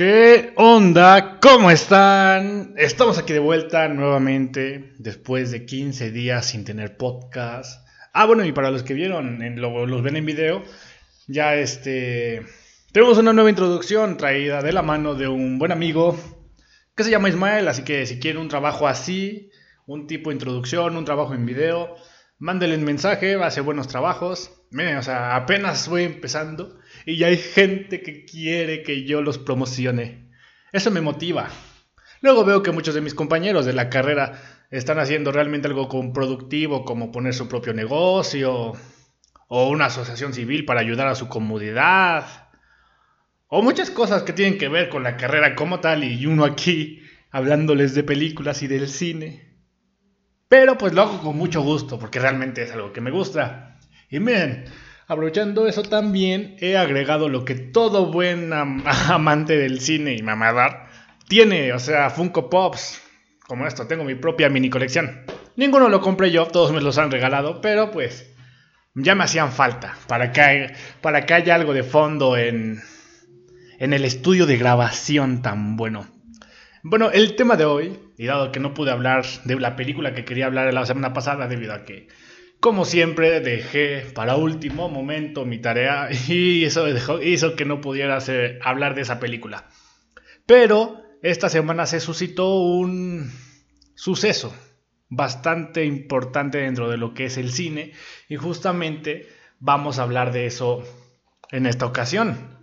¿Qué onda? ¿Cómo están? Estamos aquí de vuelta nuevamente después de 15 días sin tener podcast. Ah, bueno, y para los que vieron, en, lo, los ven en video, ya este... Tenemos una nueva introducción traída de la mano de un buen amigo que se llama Ismael, así que si quieren un trabajo así, un tipo de introducción, un trabajo en video, mándenle un mensaje, va a hacer buenos trabajos. Miren, o sea, apenas voy empezando y hay gente que quiere que yo los promocione. Eso me motiva. Luego veo que muchos de mis compañeros de la carrera están haciendo realmente algo productivo como poner su propio negocio o una asociación civil para ayudar a su comunidad o muchas cosas que tienen que ver con la carrera como tal y uno aquí hablándoles de películas y del cine. Pero pues lo hago con mucho gusto porque realmente es algo que me gusta. Y miren, aprovechando eso también he agregado lo que todo buen amante del cine y mamadar tiene, o sea, Funko Pops. Como esto, tengo mi propia mini colección. Ninguno lo compré yo, todos me los han regalado, pero pues ya me hacían falta para que, para que haya algo de fondo en, en el estudio de grabación tan bueno. Bueno, el tema de hoy, y dado que no pude hablar de la película que quería hablar la semana pasada debido a que, como siempre, dejé para último momento mi tarea y eso hizo que no pudiera hablar de esa película. Pero esta semana se suscitó un suceso bastante importante dentro de lo que es el cine y justamente vamos a hablar de eso en esta ocasión.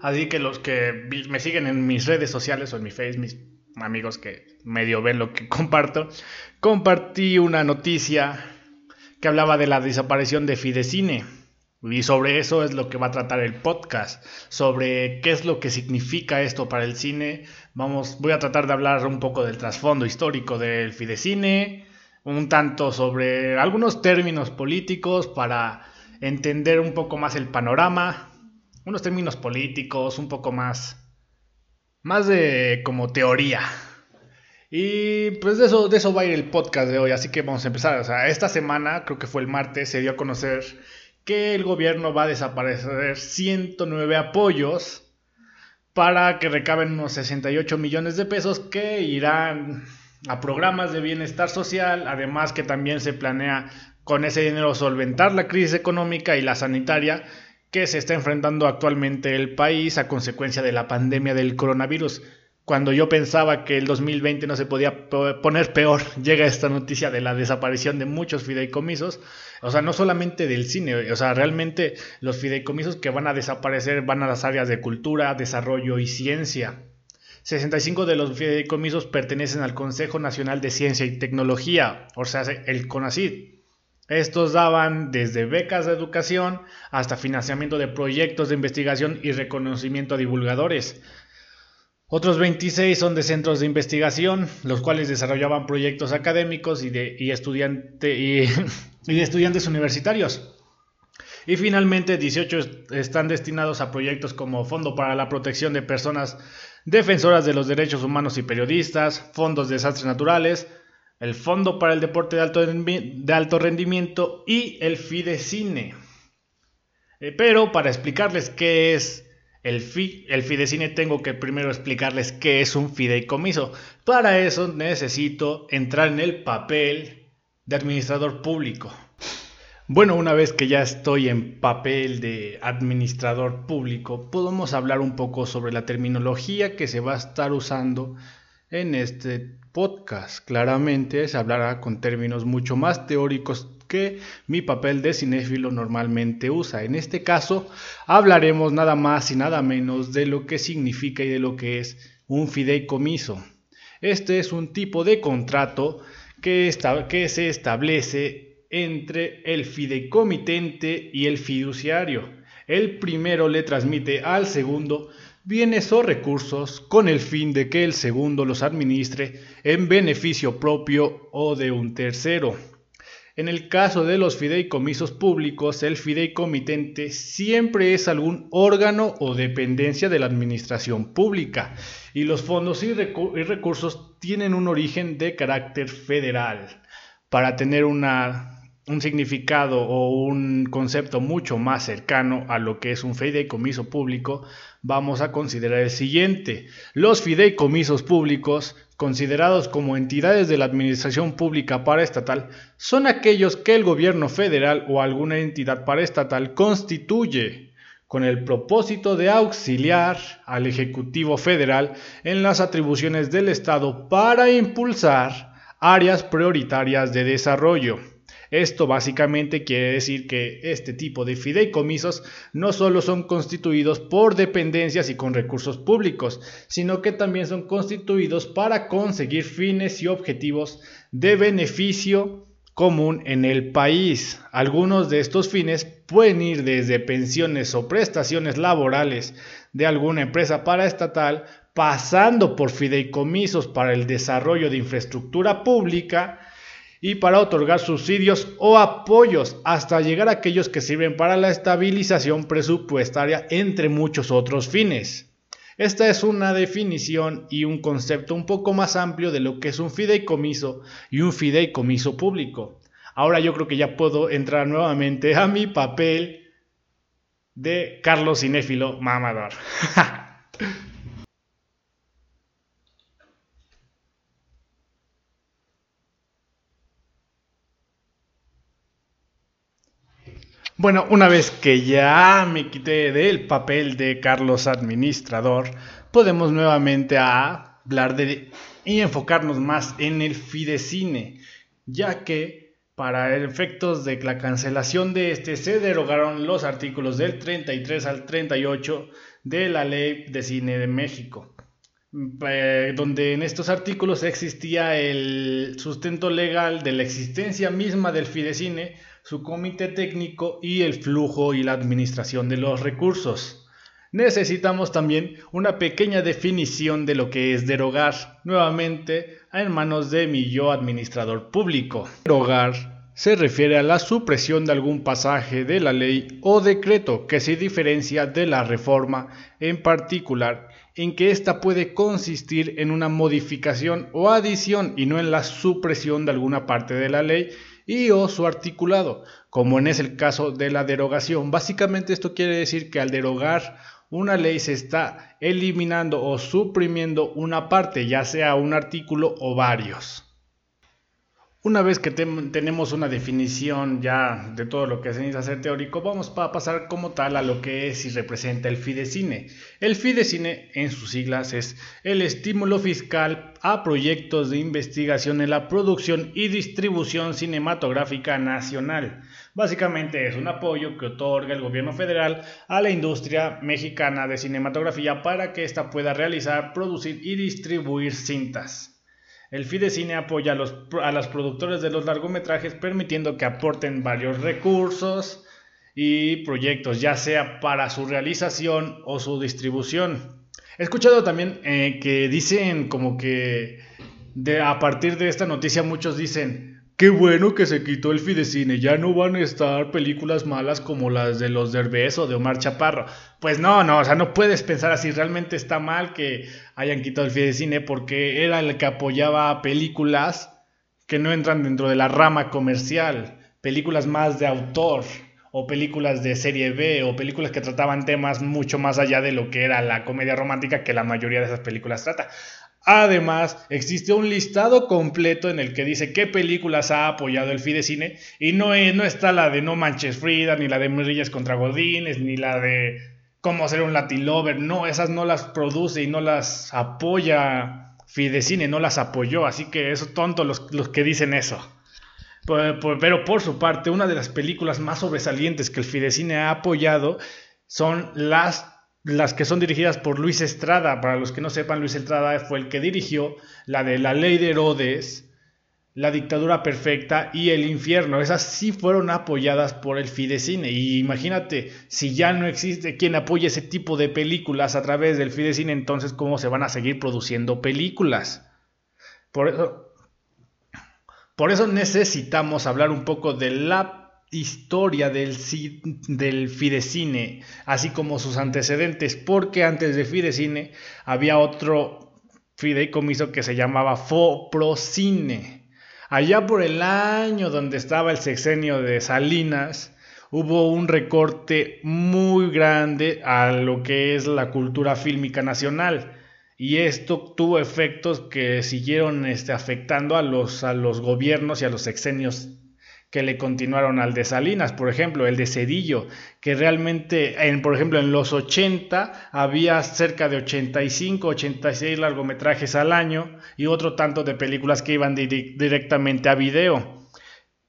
Así que los que me siguen en mis redes sociales o en mi face, mis amigos que medio ven lo que comparto, compartí una noticia que hablaba de la desaparición de Fidecine. Y sobre eso es lo que va a tratar el podcast, sobre qué es lo que significa esto para el cine. Vamos, voy a tratar de hablar un poco del trasfondo histórico del Fidecine, un tanto sobre algunos términos políticos para entender un poco más el panorama, unos términos políticos, un poco más, más de como teoría. Y pues de eso, de eso va a ir el podcast de hoy, así que vamos a empezar. O sea, esta semana, creo que fue el martes, se dio a conocer que el gobierno va a desaparecer 109 apoyos para que recaben unos 68 millones de pesos que irán a programas de bienestar social, además que también se planea con ese dinero solventar la crisis económica y la sanitaria que se está enfrentando actualmente el país a consecuencia de la pandemia del coronavirus. Cuando yo pensaba que el 2020 no se podía poner peor, llega esta noticia de la desaparición de muchos fideicomisos. O sea, no solamente del cine, o sea, realmente los fideicomisos que van a desaparecer van a las áreas de cultura, desarrollo y ciencia. 65 de los fideicomisos pertenecen al Consejo Nacional de Ciencia y Tecnología, o sea, el CONACYT. Estos daban desde becas de educación hasta financiamiento de proyectos de investigación y reconocimiento a divulgadores. Otros 26 son de centros de investigación, los cuales desarrollaban proyectos académicos y de, estudiantes universitarios. Y finalmente 18 están destinados a proyectos como Fondo para la Protección de Personas Defensoras de los Derechos Humanos y Periodistas, Fondos de Desastres Naturales, el Fondo para el Deporte de Alto, de alto Rendimiento y el Fidecine. Eh, pero para explicarles qué es el, Fidecine tengo que primero explicarles qué es un fideicomiso. Para eso necesito entrar en el papel de administrador público. Bueno, una vez que ya estoy en papel de administrador público, podemos hablar un poco sobre la terminología que se va a estar usando en este podcast. Claramente se hablará con términos mucho más teóricos que mi papel de cinéfilo normalmente usa. En este caso hablaremos nada más y nada menos de lo que significa y de lo que es un fideicomiso. Este es un tipo de contrato que, que se establece entre el fideicomitente y el fiduciario. El primero le transmite al segundo bienes o recursos con el fin de que el segundo los administre en beneficio propio o de un tercero. En el caso de los fideicomisos públicos, el fideicomitente siempre es algún órgano o dependencia de la administración pública y los fondos y, recursos tienen un origen de carácter federal. Para tener un significado o un concepto mucho más cercano a lo que es un fideicomiso público, vamos a considerar el siguiente. Los fideicomisos públicos, considerados como entidades de la administración pública paraestatal, son aquellos que el gobierno federal o alguna entidad paraestatal constituye con el propósito de auxiliar al Ejecutivo Federal en las atribuciones del Estado para impulsar áreas prioritarias de desarrollo esto básicamente quiere decir que este tipo de fideicomisos no solo son constituidos por dependencias y con recursos públicos, sino que también son constituidos para conseguir fines y objetivos de beneficio común en el país. Algunos de estos fines pueden ir desde pensiones o prestaciones laborales de alguna empresa paraestatal, pasando por fideicomisos para el desarrollo de infraestructura pública, y para otorgar subsidios o apoyos hasta llegar a aquellos que sirven para la estabilización presupuestaria, entre muchos otros fines. Esta es una definición y un concepto un poco más amplio de lo que es un fideicomiso y un fideicomiso público. Ahora yo creo que ya puedo entrar nuevamente a mi papel de Carlos Cinéfilo Mamador. Bueno, una vez que ya me quité del papel de Carlos Administrador, podemos nuevamente hablar de y enfocarnos más en el Fidecine, ya que para efectos de la cancelación de este se derogaron los artículos del 33 al 38 de la Ley de Cine de México, eh, donde en estos artículos existía el sustento legal de la existencia misma del Fidecine su comité técnico y el flujo y la administración de los recursos. Necesitamos también una pequeña definición de lo que es derogar, nuevamente en manos de mi yo administrador público. Derogar se refiere a la supresión de algún pasaje de la ley o decreto que se diferencia de la reforma, en particular en que ésta puede consistir en una modificación o adición y no en la supresión de alguna parte de la ley y o su articulado, como en es el caso de la derogación. Básicamente esto quiere decir que al derogar una ley se está eliminando o suprimiendo una parte, ya sea un artículo o varios. Una vez que tenemos una definición ya de todo lo que se necesita hacer teórico, vamos a pasar como tal a lo que es y representa el Fidecine. El Fidecine, en sus siglas, es el estímulo fiscal a proyectos de investigación en la producción y distribución cinematográfica nacional. Básicamente es un apoyo que otorga el gobierno federal a la industria mexicana de cinematografía para que ésta pueda realizar, producir y distribuir cintas. El Fidecine apoya a los, a productores de los largometrajes permitiendo que aporten varios recursos y proyectos, ya sea para su realización o su distribución. He escuchado también eh, que dicen como que de, a partir de esta noticia muchos dicen, Qué bueno que se quitó el Fidecine, ya no van a estar películas malas como las de los Derbez o de Omar Chaparro. Pues no, no, o sea, no puedes pensar así, realmente está mal que hayan quitado el Fidecine porque era el que apoyaba películas que no entran dentro de la rama comercial, películas más de autor o películas de serie B o películas que trataban temas mucho más allá de lo que era la comedia romántica que la mayoría de esas películas trata. Además, existe un listado completo en el que dice qué películas ha apoyado el Fidecine y no, no está la de No Manches Frida, ni la de Murillas contra Godines, ni la de Cómo ser un Latin Lover. No, esas no las produce y no las apoya Fidecine, no las apoyó. Así que eso tonto los, los que dicen eso. Pero por su parte, una de las películas más sobresalientes que el Fidecine ha apoyado son las las que son dirigidas por Luis Estrada. Para los que no sepan, Luis Estrada fue el que dirigió la de La Ley de Herodes, La Dictadura Perfecta y El Infierno. Esas sí fueron apoyadas por el Fidecine. Y imagínate, si ya no existe quien apoye ese tipo de películas a través del Fidecine, entonces cómo se van a seguir produciendo películas. Por eso, por eso necesitamos hablar un poco de la historia del, del Fidecine, así como sus antecedentes, porque antes de Fidecine había otro fideicomiso que se llamaba Foprocine. Allá por el año donde estaba el sexenio de Salinas, hubo un recorte muy grande a lo que es la cultura fílmica nacional. Y esto tuvo efectos que siguieron este, afectando a los, a los gobiernos y a los sexenios que le continuaron al de Salinas, por ejemplo, el de Cedillo, que realmente, en, por ejemplo, en los 80 había cerca de 85, 86 largometrajes al año y otro tanto de películas que iban directamente a video.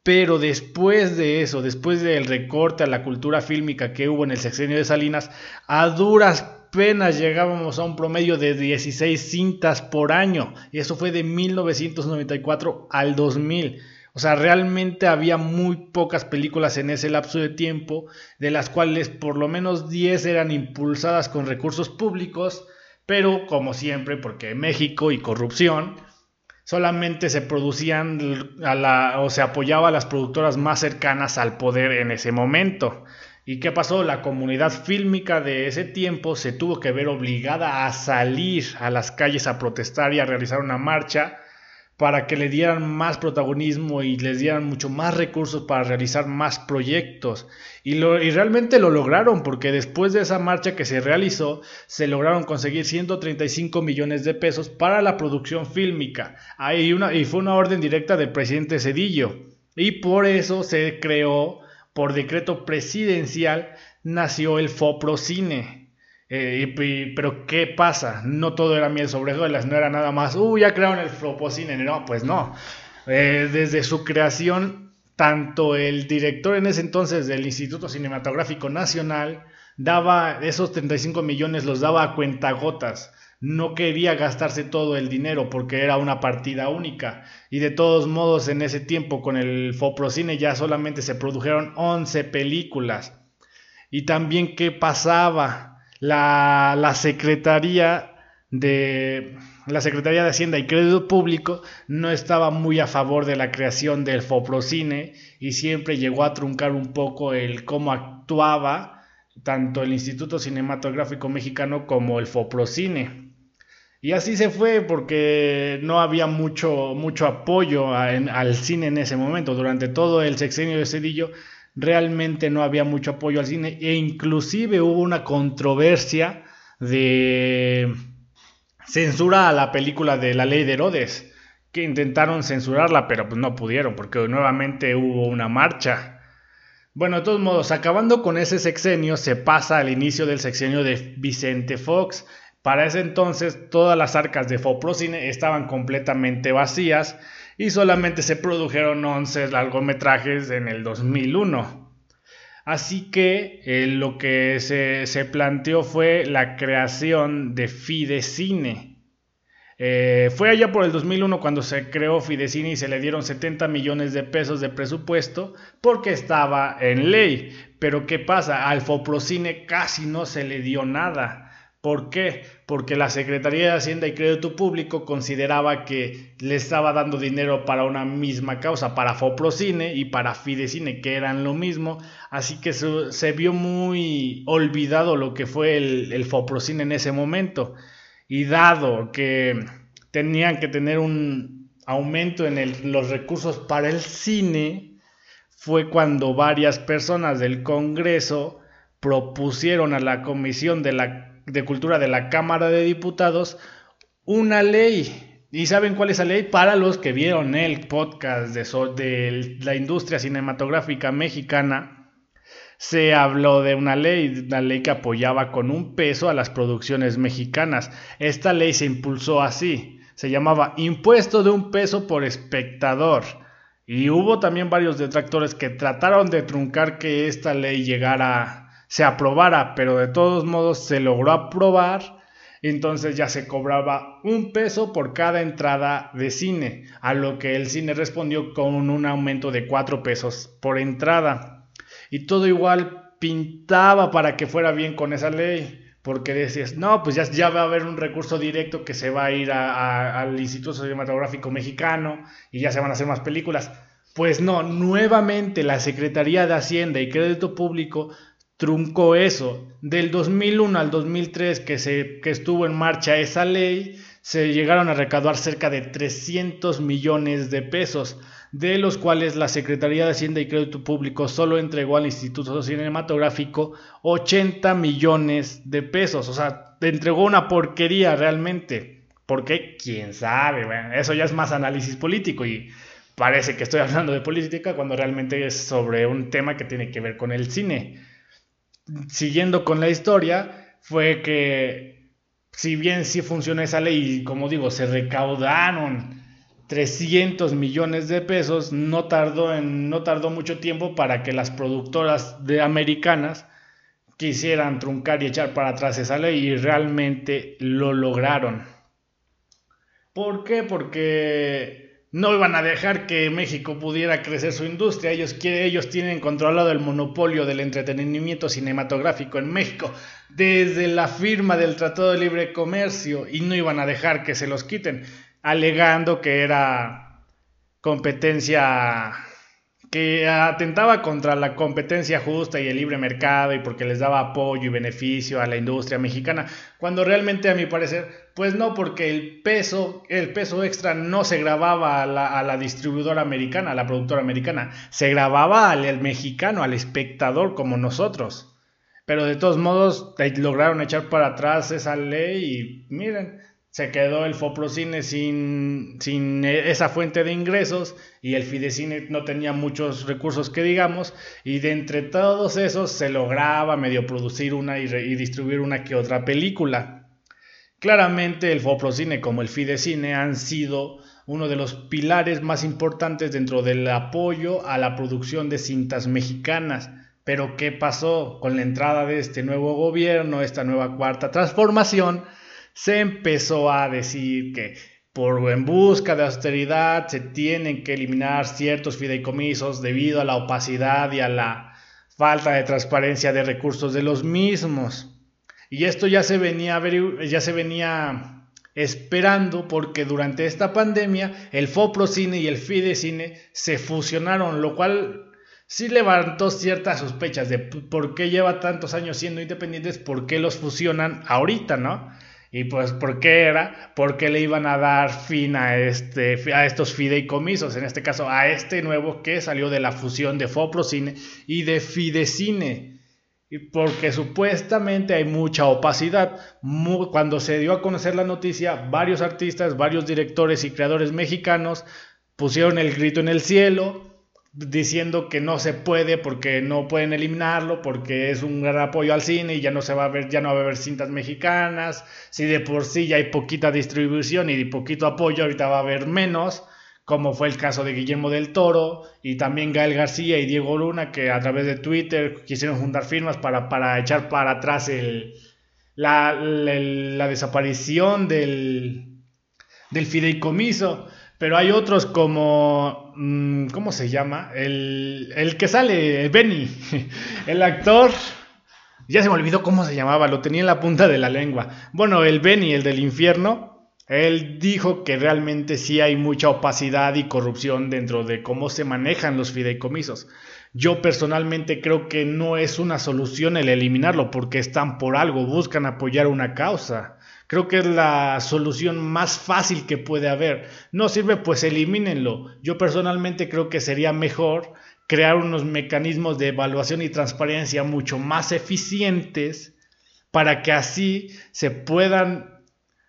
Pero después de eso, después del recorte a la cultura fílmica que hubo en el sexenio de Salinas, a duras penas llegábamos a un promedio de 16 cintas por año. Y eso fue de 1994 al 2000. O sea, realmente había muy pocas películas en ese lapso de tiempo, de las cuales por lo menos 10 eran impulsadas con recursos públicos, pero como siempre, porque México y corrupción, solamente se producían a la, o se apoyaba a las productoras más cercanas al poder en ese momento. ¿Y qué pasó? La comunidad fílmica de ese tiempo se tuvo que ver obligada a salir a las calles a protestar y a realizar una marcha para que le dieran más protagonismo y les dieran mucho más recursos para realizar más proyectos. Y, lo, y, realmente lo lograron, porque después de esa marcha que se realizó, se lograron conseguir 135 millones de pesos para la producción fílmica. Ahí una, y fue una orden directa del presidente Cedillo. Y por eso se creó, por decreto presidencial, nació el FOPROCINE eh, pero ¿qué pasa? No todo era miel sobre hojuelas, no era nada más, uh, ya crearon el Flopocine. No, pues no. Eh, desde su creación, tanto el director en ese entonces del Instituto Cinematográfico Nacional daba esos 35 millones, los daba a cuentagotas. No quería gastarse todo el dinero porque era una partida única. Y de todos modos, en ese tiempo con el Foprocine ya solamente se produjeron 11 películas. Y también, ¿qué pasaba? La, Secretaría de la Secretaría de Hacienda y Crédito Público no estaba muy a favor de la creación del Foprocine y siempre llegó a truncar un poco el cómo actuaba tanto el Instituto Cinematográfico Mexicano como el Foprocine. Y así se fue porque no había mucho, mucho apoyo al cine en ese momento. Durante todo el sexenio de Cedillo realmente no había mucho apoyo al cine e inclusive hubo una controversia de censura a la película de La Ley de Herodes, que intentaron censurarla, pero pues no pudieron porque nuevamente hubo una marcha. Bueno, de todos modos, acabando con ese sexenio, se pasa al inicio del sexenio de Vicente Fox. Para ese entonces, todas las arcas de Foprocine estaban completamente vacías y solamente se produjeron 11 largometrajes en el 2001. Así que eh, lo que se, planteó fue la creación de Fidecine. Eh, fue allá por el 2001 cuando se creó Fidecine y se le dieron 70 millones de pesos de presupuesto porque estaba en ley. Pero ¿qué pasa? Al Foprocine casi no se le dio nada. ¿Por qué? Porque la Secretaría de Hacienda y Crédito Público consideraba que le estaba dando dinero para una misma causa, para Foprocine y para Fidecine, que eran lo mismo. Así que se, vio muy olvidado lo que fue el, Foprocine en ese momento. Y dado que tenían que tener un aumento en los recursos para el cine, fue cuando varias personas del Congreso propusieron a la Comisión de la de Cultura de la Cámara de Diputados una ley. ¿Y saben cuál es la ley? Para los que vieron el podcast de, la industria cinematográfica mexicana, se habló de una ley, una ley que apoyaba con un peso a las producciones mexicanas. Esta ley se impulsó así, se llamaba Impuesto de un peso por espectador. Y hubo también varios detractores que trataron de truncar que esta ley llegara se aprobara, pero de todos modos se logró aprobar, entonces ya se cobraba un peso por cada entrada de cine, a lo que el cine respondió con un aumento de cuatro pesos por entrada. Y todo igual pintaba para que fuera bien con esa ley, porque decías, no, pues ya, ya va a haber un recurso directo que se va a ir al Instituto Cinematográfico Mexicano y ya se van a hacer más películas. Pues no, nuevamente la Secretaría de Hacienda y Crédito Público truncó eso. Del 2001 al 2003 que, se, que estuvo en marcha esa ley, se llegaron a recaudar cerca de 300 millones de pesos, de los cuales la Secretaría de Hacienda y Crédito Público solo entregó al Instituto Cinematográfico 80 millones de pesos. O sea, entregó una porquería realmente. ¿Por qué? ¿Quién sabe? Bueno, eso ya es más análisis político y parece que estoy hablando de política cuando realmente es sobre un tema que tiene que ver con el cine. Siguiendo con la historia, fue que si bien sí funciona esa ley y como digo, se recaudaron 300 millones de pesos, no tardó, no tardó mucho tiempo para que las productoras de americanas quisieran truncar y echar para atrás esa ley y realmente lo lograron. ¿Por qué? Porque no iban a dejar que México pudiera crecer su industria. Ellos, tienen controlado el monopolio del entretenimiento cinematográfico en México desde la firma del Tratado de Libre Comercio y no iban a dejar que se los quiten alegando que era competencia que atentaba contra la competencia justa y el libre mercado y porque les daba apoyo y beneficio a la industria mexicana, cuando realmente a mi parecer, pues no, porque el peso, el peso extra no se grababa a la, distribuidora americana, a la productora americana, se grababa al mexicano, al espectador como nosotros. Pero de todos modos lograron echar para atrás esa ley y miren, se quedó el Foprocine sin, sin esa fuente de ingresos y el Fidecine no tenía muchos recursos que digamos y de entre todos esos se lograba medio producir una y, distribuir una que otra película. Claramente el Foprocine como el Fidecine han sido uno de los pilares más importantes dentro del apoyo a la producción de cintas mexicanas. Pero ¿qué pasó con la entrada de este nuevo gobierno, esta nueva cuarta transformación? Se empezó a decir que por en busca de austeridad se tienen que eliminar ciertos fideicomisos debido a la opacidad y a la falta de transparencia de recursos de los mismos. Y esto ya se venía, ya se venía esperando porque durante esta pandemia el Foprocine y el Fidecine se fusionaron, lo cual sí levantó ciertas sospechas de por qué lleva tantos años siendo independientes, por qué los fusionan ahorita, ¿no? Y pues, ¿por qué era? Porque le iban a dar fin a, este, a estos fideicomisos, en este caso a este nuevo que salió de la fusión de Foprocine y de Fidecine. Porque supuestamente hay mucha opacidad. Cuando se dio a conocer la noticia, varios artistas, varios directores y creadores mexicanos pusieron el grito en el cielo, diciendo que no se puede porque no pueden eliminarlo, porque es un gran apoyo al cine y ya no se va a ver, ya no va a haber cintas mexicanas, si de por sí ya hay poquita distribución y poquito apoyo, ahorita va a haber menos, como fue el caso de Guillermo del Toro y también Gael García y Diego Luna, que a través de Twitter quisieron juntar firmas para, para echar para atrás el, la, la, desaparición del, del fideicomiso. Pero hay otros como. Mm, ¿Cómo se llama? El, el que sale, Benny. El actor. Ya se me olvidó cómo se llamaba, lo tenía en la punta de la lengua. Bueno, el Benny, el del infierno. Él dijo que realmente sí hay mucha opacidad y corrupción dentro de cómo se manejan los fideicomisos. Yo personalmente creo que no es una solución el eliminarlo porque están por algo, buscan apoyar una causa. Creo que es la solución más fácil que puede haber. No sirve, pues elimínenlo. Yo personalmente creo que sería mejor crear unos mecanismos de evaluación y transparencia mucho más eficientes para que así se puedan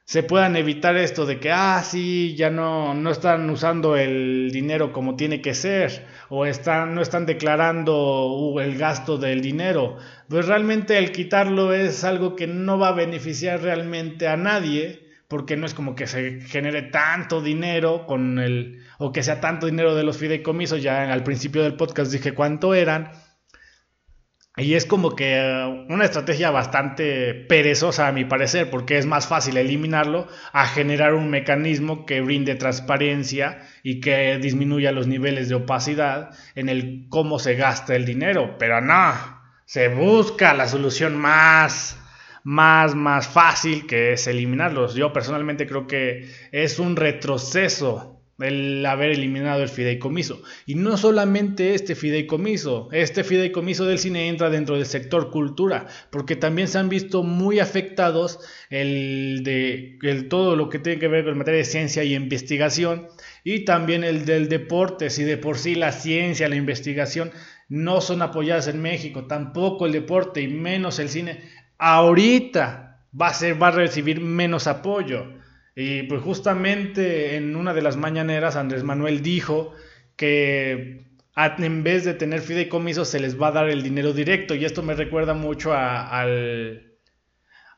se puedan evitar esto de que, ah, sí, ya no, no están usando el dinero como tiene que ser, o están, no están declarando el gasto del dinero. Pues realmente el quitarlo es algo que no va a beneficiar realmente a nadie, porque no es como que se genere tanto dinero con el, o que sea tanto dinero de los fideicomisos, ya al principio del podcast dije cuánto eran, y es como que eh, una estrategia bastante perezosa a mi parecer, porque es más fácil eliminarlo a generar un mecanismo que brinde transparencia y que disminuya los niveles de opacidad en el cómo se gasta el dinero. Pero no, se busca la solución más, más, más fácil que es eliminarlos. Yo personalmente creo que es un retroceso el haber eliminado el fideicomiso. Y no solamente este fideicomiso, este fideicomiso del cine entra dentro del sector cultura, porque también se han visto muy afectados el de el, todo lo que tiene que ver con materia de ciencia y investigación, y también el del deporte, si de por sí la ciencia, la investigación no son apoyadas en México, tampoco el deporte y menos el cine, ahorita va a, ser, va a recibir menos apoyo. Y pues justamente en una de las mañaneras Andrés Manuel dijo que en vez de tener fideicomisos se les va a dar el dinero directo y esto me recuerda mucho al,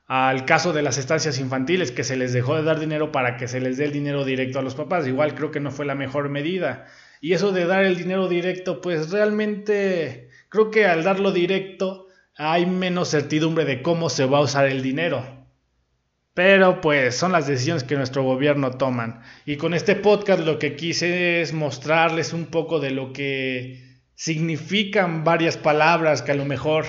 al caso de las estancias infantiles que se les dejó de dar dinero para que se les dé el dinero directo a los papás. Igual creo que no fue la mejor medida. Y eso de dar el dinero directo, pues realmente creo que al darlo directo hay menos certidumbre de cómo se va a usar el dinero. Pero pues son las decisiones que nuestro gobierno toman. Y con este podcast lo que quise es mostrarles un poco de lo que significan varias palabras que a lo mejor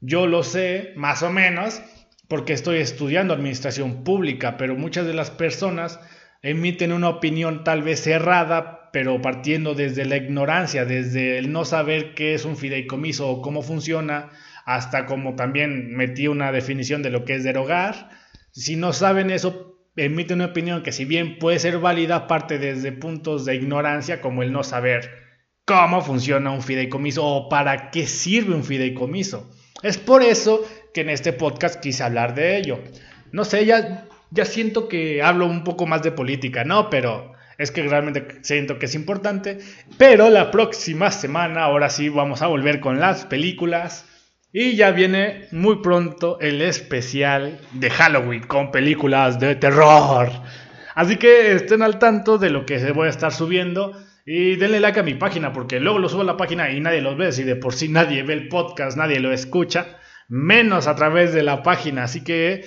yo lo sé más o menos porque estoy estudiando administración pública, pero muchas de las personas emiten una opinión tal vez cerrada, pero partiendo desde la ignorancia, desde el no saber qué es un fideicomiso o cómo funciona, hasta como también metí una definición de lo que es derogar si no saben eso, emiten una opinión que si bien puede ser válida, parte desde puntos de ignorancia como el no saber cómo funciona un fideicomiso o para qué sirve un fideicomiso. Es por eso que en este podcast quise hablar de ello. No sé, ya, ya siento que hablo un poco más de política, ¿no? Pero es que realmente siento que es importante. Pero la próxima semana, ahora sí, vamos a volver con las películas. Y ya viene muy pronto el especial de Halloween con películas de terror. Así que estén al tanto de lo que se voy a estar subiendo. Y denle like a mi página porque luego lo subo a la página y nadie los ve. Si de por sí nadie ve el podcast, nadie lo escucha. Menos a través de la página. Así que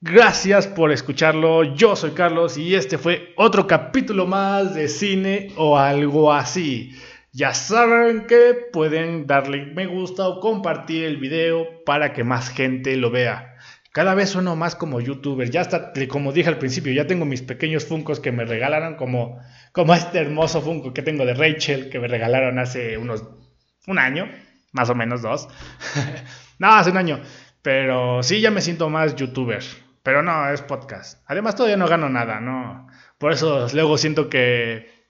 gracias por escucharlo. Yo soy Carlos y este fue otro capítulo más de cine o algo así. Ya saben que pueden darle me gusta o compartir el video para que más gente lo vea. Cada vez sueno más como youtuber. Ya está, como dije al principio, ya tengo mis pequeños funcos que me regalaron, como, como este hermoso funko que tengo de Rachel, que me regalaron hace unos un año, más o menos dos. no, hace un año. Pero sí, ya me siento más youtuber. Pero no, es podcast. Además, todavía no gano nada, ¿no? Por eso luego siento que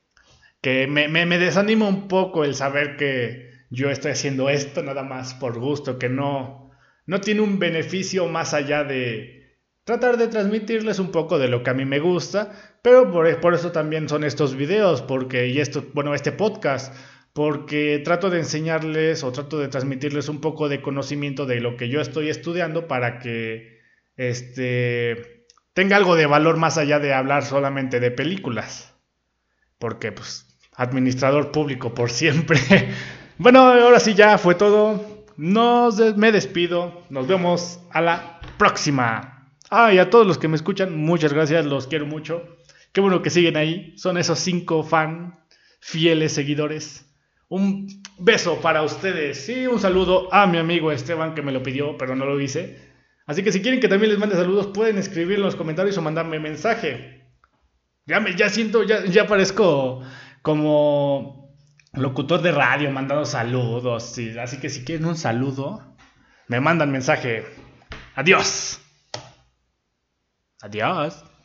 que me, me, desanima un poco el saber que yo estoy haciendo esto nada más por gusto, que no, no tiene un beneficio más allá de tratar de transmitirles un poco de lo que a mí me gusta, pero por, por eso también son estos videos, porque, y esto, bueno, este podcast, porque trato de enseñarles o trato de transmitirles un poco de conocimiento de lo que yo estoy estudiando para que este tenga algo de valor más allá de hablar solamente de películas. Porque pues administrador público por siempre. bueno, ahora sí ya fue todo. Nos me despido. Nos vemos a la próxima. Ah, y a todos los que me escuchan, muchas gracias, los quiero mucho. Qué bueno que siguen ahí. Son esos cinco fan fieles seguidores. Un beso para ustedes y un saludo a mi amigo Esteban que me lo pidió, pero no lo hice. Así que si quieren que también les mande saludos, pueden escribir en los comentarios o mandarme mensaje. Ya me, ya siento, ya, ya parezco como locutor de radio mandando saludos. Así que si quieren un saludo, me mandan mensaje. Adiós. Adiós.